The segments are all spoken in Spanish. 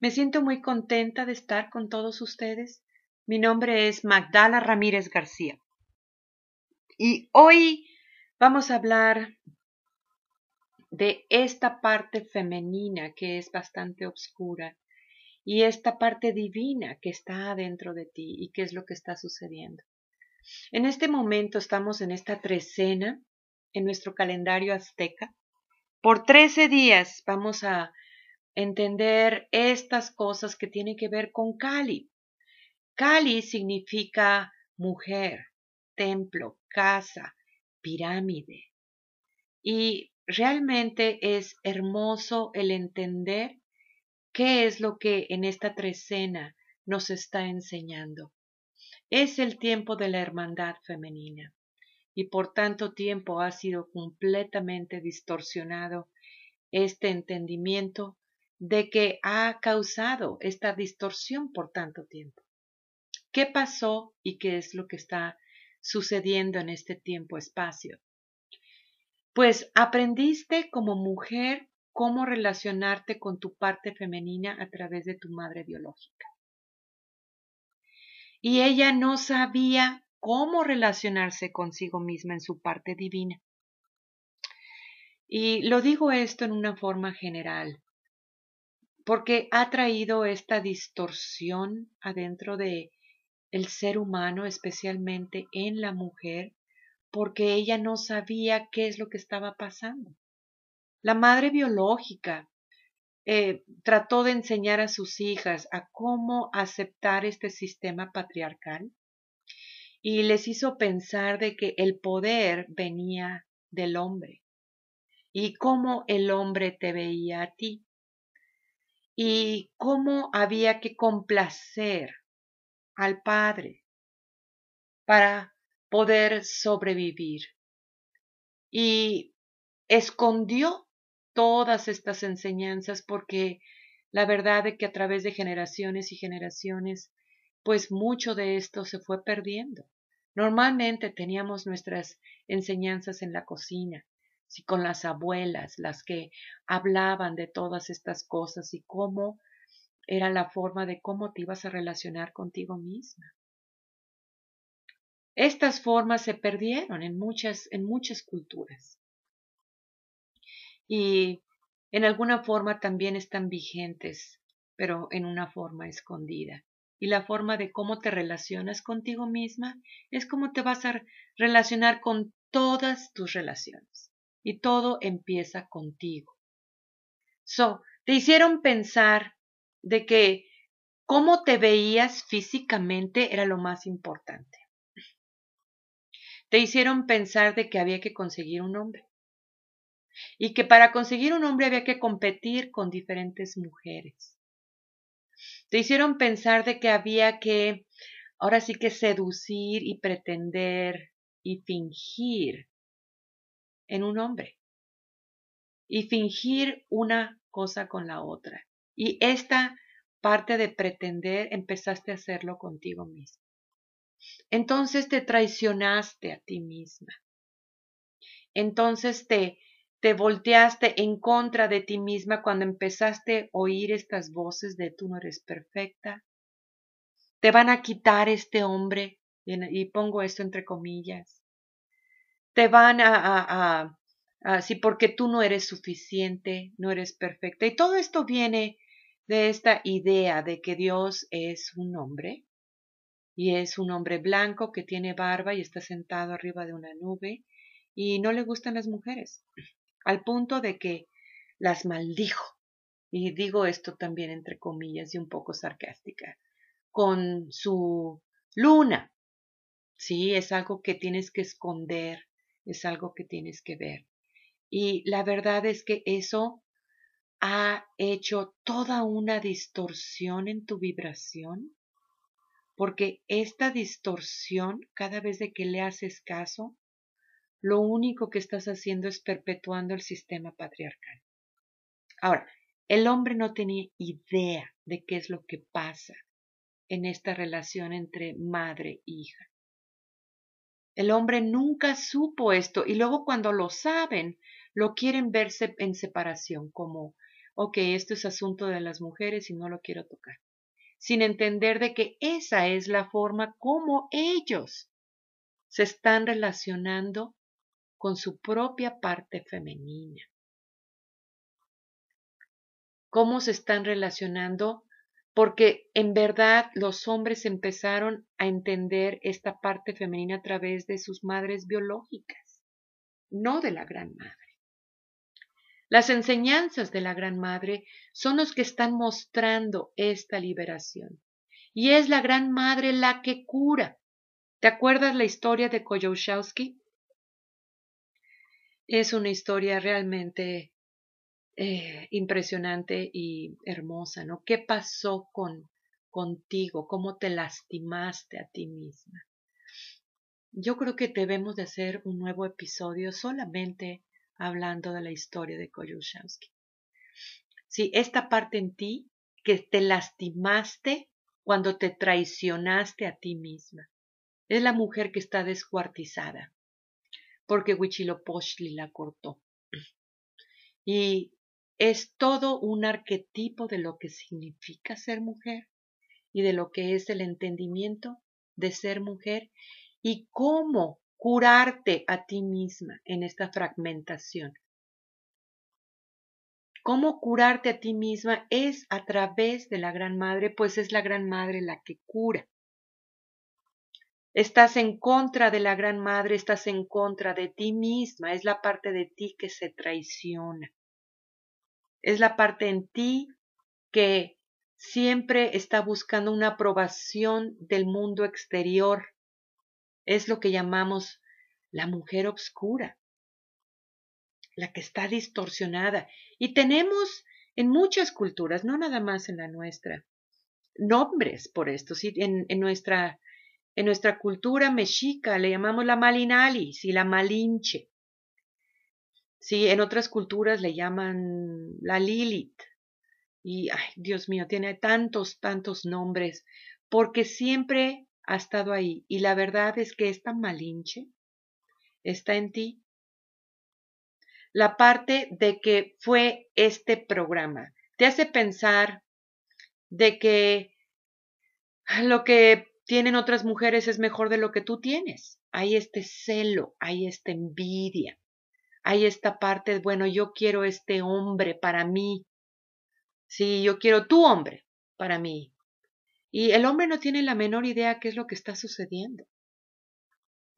Me siento muy contenta de estar con todos ustedes. Mi nombre es Magdala Ramírez García. Y hoy vamos a hablar de esta parte femenina que es bastante oscura y esta parte divina que está adentro de ti y qué es lo que está sucediendo. En este momento estamos en esta trecena en nuestro calendario azteca. Por trece días vamos a entender estas cosas que tienen que ver con Kali. Kali significa mujer, templo, casa, pirámide. Y realmente es hermoso el entender qué es lo que en esta trecena nos está enseñando. Es el tiempo de la hermandad femenina y por tanto tiempo ha sido completamente distorsionado este entendimiento de que ha causado esta distorsión por tanto tiempo. ¿Qué pasó y qué es lo que está sucediendo en este tiempo-espacio? Pues aprendiste como mujer cómo relacionarte con tu parte femenina a través de tu madre biológica. Y ella no sabía cómo relacionarse consigo misma en su parte divina. Y lo digo esto en una forma general, porque ha traído esta distorsión adentro de el ser humano, especialmente en la mujer, porque ella no sabía qué es lo que estaba pasando. La madre biológica eh, trató de enseñar a sus hijas a cómo aceptar este sistema patriarcal y les hizo pensar de que el poder venía del hombre y cómo el hombre te veía a ti y cómo había que complacer al Padre para poder sobrevivir. Y escondió todas estas enseñanzas porque la verdad es que a través de generaciones y generaciones, pues mucho de esto se fue perdiendo. Normalmente teníamos nuestras enseñanzas en la cocina, si con las abuelas, las que hablaban de todas estas cosas y cómo era la forma de cómo te ibas a relacionar contigo misma. Estas formas se perdieron en muchas, en muchas culturas. Y en alguna forma también están vigentes, pero en una forma escondida. Y la forma de cómo te relacionas contigo misma es cómo te vas a relacionar con todas tus relaciones y todo empieza contigo. So, te hicieron pensar de que cómo te veías físicamente era lo más importante. Te hicieron pensar de que había que conseguir un hombre y que para conseguir un hombre había que competir con diferentes mujeres. Te hicieron pensar de que había que, ahora sí que seducir y pretender y fingir en un hombre y fingir una cosa con la otra. Y esta parte de pretender empezaste a hacerlo contigo mismo. Entonces te traicionaste a ti misma. Entonces te, te volteaste en contra de ti misma cuando empezaste a oír estas voces de tú no eres perfecta. Te van a quitar este hombre, y pongo esto entre comillas te van a, a, sí, porque tú no eres suficiente, no eres perfecta. Y todo esto viene de esta idea de que Dios es un hombre y es un hombre blanco que tiene barba y está sentado arriba de una nube y no le gustan las mujeres, al punto de que las maldijo. Y digo esto también entre comillas y un poco sarcástica, con su luna. Sí, es algo que tienes que esconder, es algo que tienes que ver. Y la verdad es que eso ha hecho toda una distorsión en tu vibración, porque esta distorsión, cada vez de que le haces caso, lo único que estás haciendo es perpetuando el sistema patriarcal. Ahora, el hombre no tenía idea de qué es lo que pasa en esta relación entre madre e hija. El hombre nunca supo esto y luego cuando lo saben, lo quieren verse en separación, como, ok, esto es asunto de las mujeres y no lo quiero tocar, sin entender de que esa es la forma como ellos se están relacionando con su propia parte femenina. Cómo se están relacionando porque en verdad los hombres empezaron a entender esta parte femenina a través de sus madres biológicas, no de la Gran Madre. Las enseñanzas de la Gran Madre son los que están mostrando esta liberación. Y es la Gran Madre la que cura. ¿Te acuerdas la historia de Koyoshowski? Es una historia realmente eh, impresionante y hermosa, ¿no? ¿Qué pasó con contigo? ¿Cómo te lastimaste a ti misma? Yo creo que debemos de hacer un nuevo episodio solamente hablando de la historia de Koyushowski. Sí, esta parte en ti que te lastimaste cuando te traicionaste a ti misma. Es la mujer que está descuartizada porque Huitzilopochtli la cortó. Y es todo un arquetipo de lo que significa ser mujer y de lo que es el entendimiento de ser mujer y cómo curarte a ti misma en esta fragmentación. Cómo curarte a ti misma es a través de la Gran Madre, pues es la Gran Madre la que cura. Estás en contra de la Gran Madre, estás en contra de ti misma, es la parte de ti que se traiciona. Es la parte en ti que siempre está buscando una aprobación del mundo exterior es lo que llamamos la mujer obscura, la que está distorsionada. Y tenemos en muchas culturas, no nada más en la nuestra, nombres por esto. ¿sí? En, nuestra, en nuestra cultura mexica le llamamos la malinalis y la malinche. Sí, en otras culturas le llaman la Lilith. Y, ay, Dios mío, tiene tantos, tantos nombres, porque siempre ha estado ahí. Y la verdad es que esta malinche está en ti. La parte de que fue este programa te hace pensar de que lo que tienen otras mujeres es mejor de lo que tú tienes. Hay este celo, hay esta envidia, hay esta parte, bueno, yo quiero este hombre para mí. Sí, yo quiero tu hombre para mí. Y el hombre no tiene la menor idea qué es lo que está sucediendo.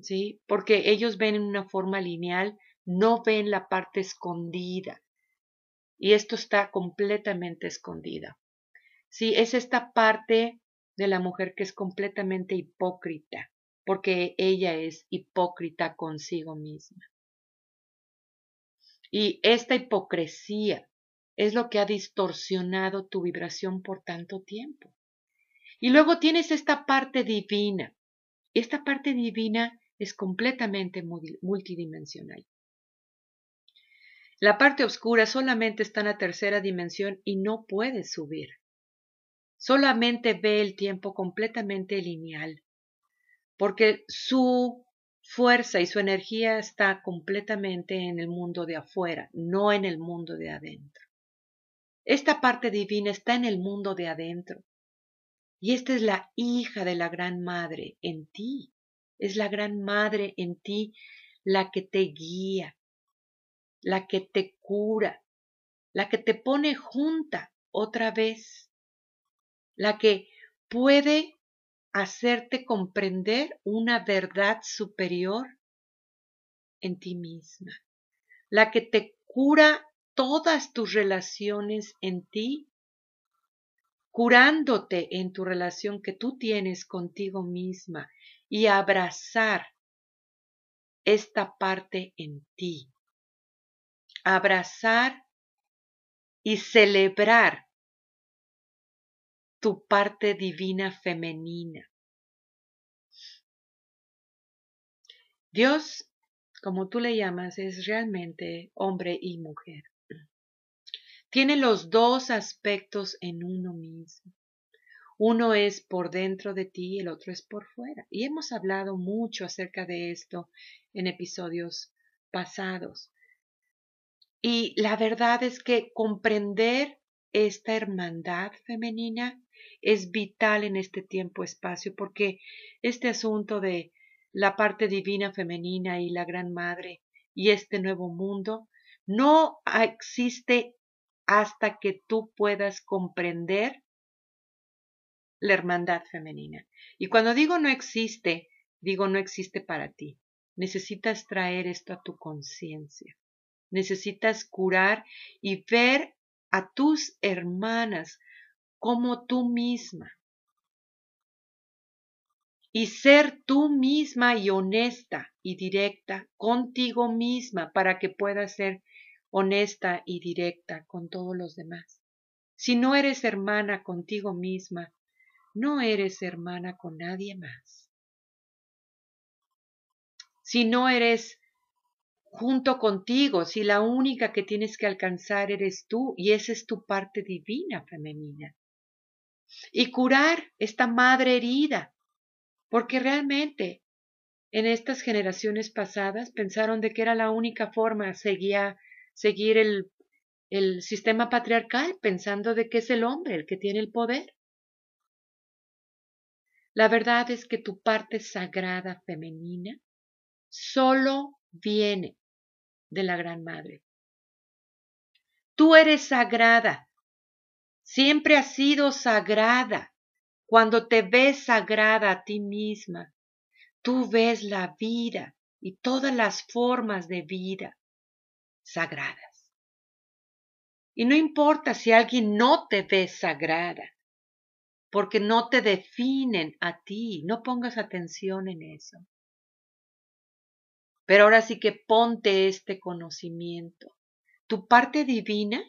¿Sí? Porque ellos ven en una forma lineal, no ven la parte escondida. Y esto está completamente escondida. Sí, es esta parte de la mujer que es completamente hipócrita, porque ella es hipócrita consigo misma. Y esta hipocresía es lo que ha distorsionado tu vibración por tanto tiempo. Y luego tienes esta parte divina. Esta parte divina es completamente multidimensional. La parte oscura solamente está en la tercera dimensión y no puede subir. Solamente ve el tiempo completamente lineal, porque su fuerza y su energía está completamente en el mundo de afuera, no en el mundo de adentro. Esta parte divina está en el mundo de adentro, y esta es la hija de la gran madre en ti. Es la gran madre en ti la que te guía, la que te cura, la que te pone junta otra vez, la que puede hacerte comprender una verdad superior en ti misma, la que te cura todas tus relaciones en ti curándote en tu relación que tú tienes contigo misma y abrazar esta parte en ti. Abrazar y celebrar tu parte divina femenina. Dios, como tú le llamas, es realmente hombre y mujer. Tiene los dos aspectos en uno mismo. Uno es por dentro de ti el otro es por fuera. Y hemos hablado mucho acerca de esto en episodios pasados. Y la verdad es que comprender esta hermandad femenina es vital en este tiempo-espacio porque este asunto de la parte divina femenina y la Gran Madre y este nuevo mundo no existe hasta que tú puedas comprender la hermandad femenina. Y cuando digo no existe, digo no existe para ti. Necesitas traer esto a tu conciencia. Necesitas curar y ver a tus hermanas como tú misma. Y ser tú misma y honesta y directa contigo misma para que puedas ser honesta y directa con todos los demás. Si no eres hermana contigo misma, no eres hermana con nadie más. Si no eres junto contigo, si la única que tienes que alcanzar eres tú y esa es tu parte divina femenina. Y curar esta madre herida, porque realmente en estas generaciones pasadas pensaron de que era la única forma seguía, seguir el, el sistema patriarcal, pensando de que es el hombre el que tiene el poder. La verdad es que tu parte sagrada femenina solo viene de la Gran Madre. Tú eres sagrada, siempre has sido sagrada. Cuando te ves sagrada a ti misma, tú ves la vida y todas las formas de vida sagradas. Y no importa si alguien no te ve sagrada, porque no te definen a ti, no pongas atención en eso. Pero ahora sí que ponte este conocimiento. Tu parte divina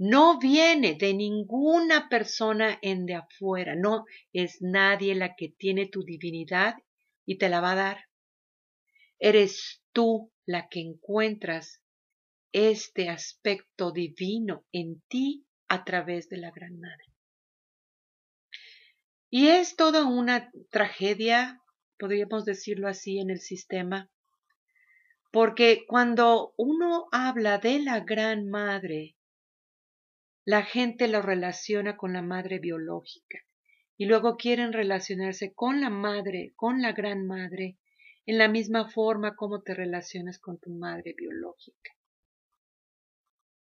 no viene de ninguna persona en de afuera, no es nadie la que tiene tu divinidad y te la va a dar. Eres tú la que encuentras este aspecto divino en ti a través de la Gran Madre. Y es toda una tragedia, podríamos decirlo así, en el sistema, porque cuando uno habla de la gran madre, la gente lo relaciona con la madre biológica y luego quieren relacionarse con la madre, con la gran madre, en la misma forma como te relacionas con tu madre biológica.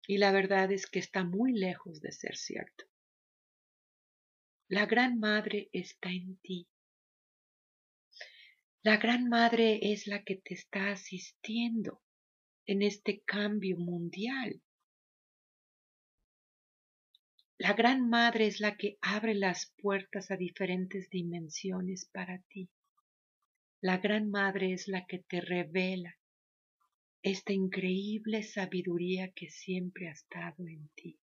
Y la verdad es que está muy lejos de ser cierto. La Gran Madre está en ti. La Gran Madre es la que te está asistiendo en este cambio mundial. La Gran Madre es la que abre las puertas a diferentes dimensiones para ti. La Gran Madre es la que te revela esta increíble sabiduría que siempre ha estado en ti.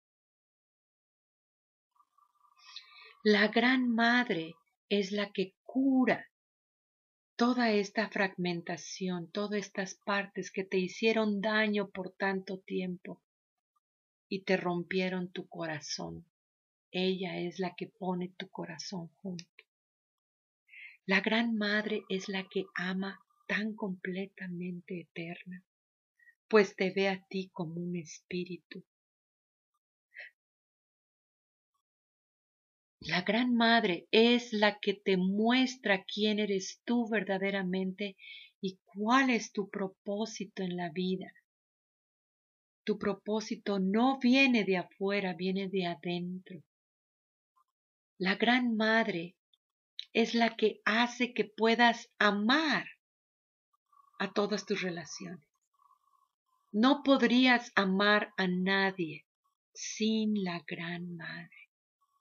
La Gran Madre es la que cura toda esta fragmentación, todas estas partes que te hicieron daño por tanto tiempo y te rompieron tu corazón. Ella es la que pone tu corazón junto. La Gran Madre es la que ama tan completamente eterna, pues te ve a ti como un espíritu La Gran Madre es la que te muestra quién eres tú verdaderamente y cuál es tu propósito en la vida. Tu propósito no viene de afuera, viene de adentro. La Gran Madre es la que hace que puedas amar a todas tus relaciones. No podrías amar a nadie sin la Gran Madre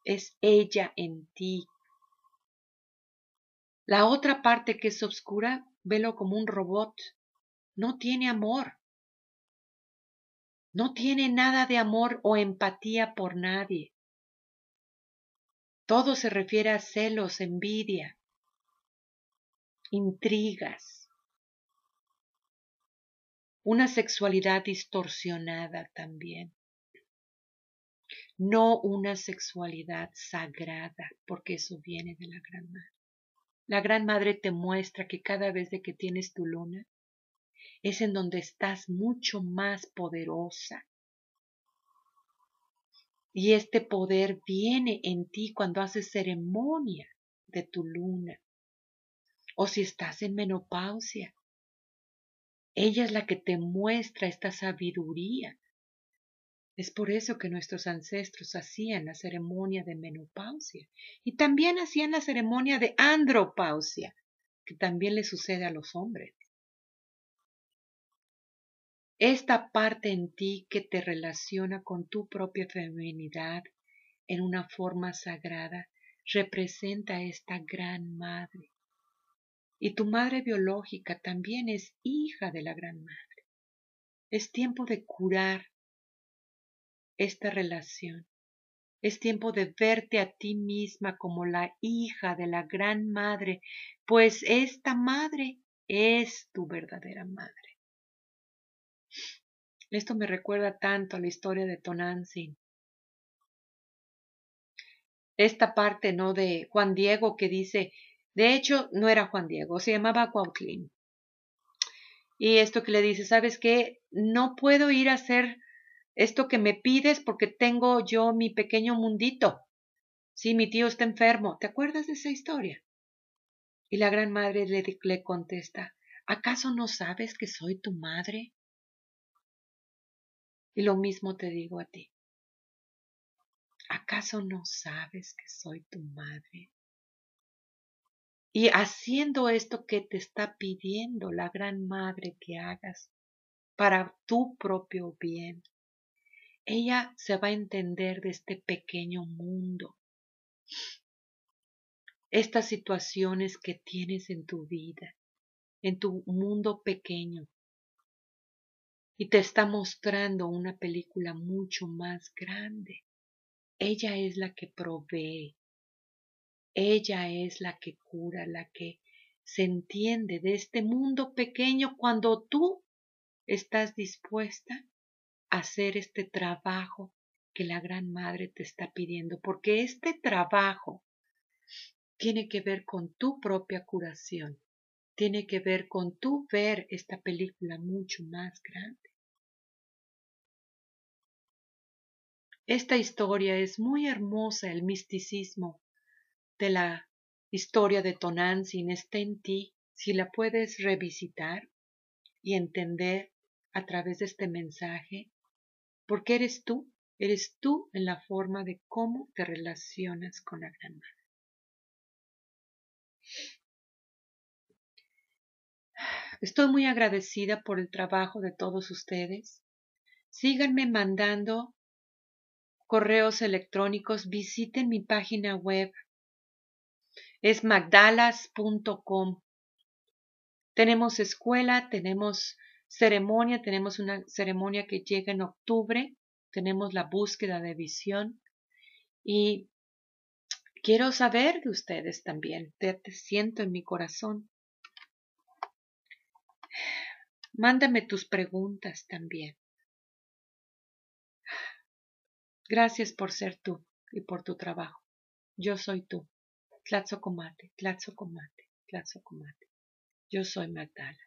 es ella en ti. La otra parte que es oscura, velo como un robot. No tiene amor. No tiene nada de amor o empatía por nadie. Todo se refiere a celos, envidia, intrigas, una sexualidad distorsionada también no una sexualidad sagrada, porque eso viene de la Gran Madre. La Gran Madre te muestra que cada vez que tienes tu luna, es en donde estás mucho más poderosa. Y este poder viene en ti cuando haces ceremonia de tu luna. O si estás en menopausia. Ella es la que te muestra esta sabiduría. Es por eso que nuestros ancestros hacían la ceremonia de menopausia y también hacían la ceremonia de andropausia, que también le sucede a los hombres. Esta parte en ti que te relaciona con tu propia feminidad en una forma sagrada representa a esta gran madre. Y tu madre biológica también es hija de la gran madre. Es tiempo de curar esta relación. Es tiempo de verte a ti misma como la hija de la gran madre, pues esta madre es tu verdadera madre. Esto me recuerda tanto a la historia de Tonantzin. Esta parte, ¿no? De Juan Diego que dice, de hecho, no era Juan Diego, se llamaba Cuautlín. Y esto que le dice, ¿sabes qué? No puedo ir a hacer esto que me pides porque tengo yo mi pequeño mundito. Sí, mi tío está enfermo. ¿Te acuerdas de esa historia? Y la gran madre le, le contesta, ¿acaso no sabes que soy tu madre? Y lo mismo te digo a ti. ¿Acaso no sabes que soy tu madre? Y haciendo esto que te está pidiendo la gran madre que hagas para tu propio bien, ella se va a entender de este pequeño mundo, estas situaciones que tienes en tu vida, en tu mundo pequeño, y te está mostrando una película mucho más grande. Ella es la que provee, ella es la que cura, la que se entiende de este mundo pequeño cuando tú estás dispuesta hacer este trabajo que la Gran Madre te está pidiendo, porque este trabajo tiene que ver con tu propia curación, tiene que ver con tu ver esta película mucho más grande. Esta historia es muy hermosa, el misticismo de la historia de Tonantzin está en ti si la puedes revisitar y entender a través de este mensaje porque eres tú, eres tú en la forma de cómo te relacionas con la Gran Madre. Estoy muy agradecida por el trabajo de todos ustedes. Síganme mandando correos electrónicos, visiten mi página web. Es magdalas.com. Tenemos escuela, tenemos ceremonia, tenemos una ceremonia que llega en octubre, tenemos la búsqueda de visión y quiero saber de ustedes también, te, te siento en mi corazón. Mándame tus preguntas también. Gracias por ser tú y por tu trabajo. Yo soy tú. Tlatzocomate, Tlatzocomate, Tlatzocomate. Yo soy Magdala.